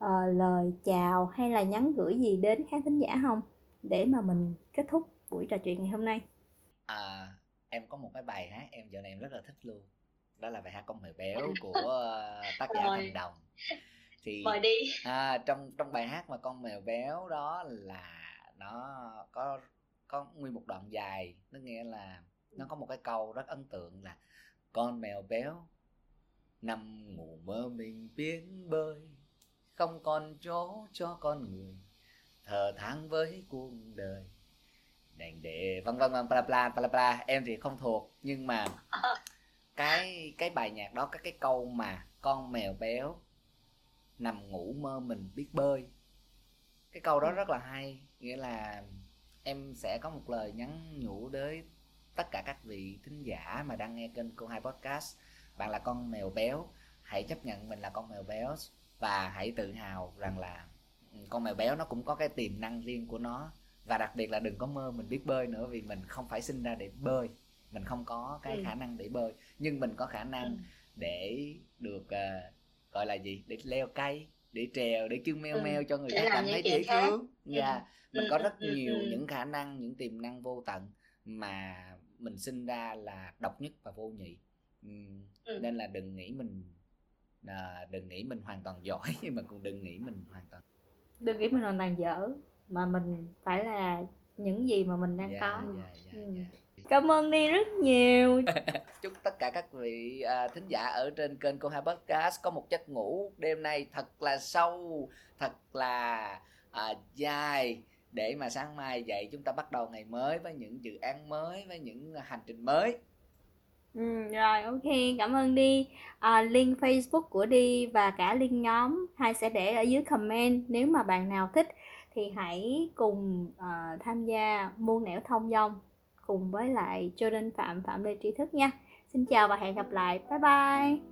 uh, lời chào hay là nhắn gửi gì đến khán thính giả không? Để mà mình kết thúc buổi trò chuyện ngày hôm nay. À em có một cái bài hát em giờ này em rất là thích luôn đó là bài hát con mèo béo của uh, tác giả thành đồng. Thì mời đi. à, trong trong bài hát mà con mèo béo đó là nó có có nguyên một đoạn dài nó nghĩa là nó có một cái câu rất ấn tượng là con mèo béo nằm ngủ mơ mình biết bơi không còn chỗ cho con người thờ tháng với cuộc đời. Đành để vân vân vân bla bla bla bla. Em thì không thuộc nhưng mà cái cái bài nhạc đó các cái câu mà con mèo béo nằm ngủ mơ mình biết bơi. Cái câu đó ừ. rất là hay nghĩa là em sẽ có một lời nhắn nhủ đến tất cả các vị thính giả mà đang nghe kênh cô hai podcast. Bạn là con mèo béo hãy chấp nhận mình là con mèo béo và hãy tự hào rằng là ừ, con mèo béo nó cũng có cái tiềm năng riêng của nó. Và đặc biệt là đừng có mơ mình biết bơi nữa vì mình không phải sinh ra để bơi mình không có cái ừ. khả năng để bơi nhưng mình có khả năng ừ. để được uh, gọi là gì để leo cây để trèo để kêu meo ừ. meo cho người khác cảm thấy dễ thương dạ yeah. mình có rất nhiều những khả năng những tiềm năng vô tận mà mình sinh ra là độc nhất và vô nhị ừ. nên là đừng nghĩ mình à, đừng nghĩ mình hoàn toàn giỏi nhưng mà cũng đừng nghĩ mình hoàn toàn đừng nghĩ mình hoàn toàn dở mà mình phải là những gì mà mình đang dạ, có dạ, dạ, Ừ. cảm ơn đi rất nhiều. Chúc tất cả các vị à, thính giả ở trên kênh cô hai podcast có một giấc ngủ đêm nay thật là sâu thật là à, dài để mà sáng mai dậy chúng ta bắt đầu ngày mới với những dự án mới với những hành trình mới. Ừ, rồi ok cảm ơn đi. À, link facebook của đi và cả link nhóm hai sẽ để ở dưới comment. Nếu mà bạn nào thích thì hãy cùng à, tham gia muôn nẻo thông dong cùng với lại Jordan Phạm Phạm Lê Trí Thức nha. Xin chào và hẹn gặp lại. Bye bye.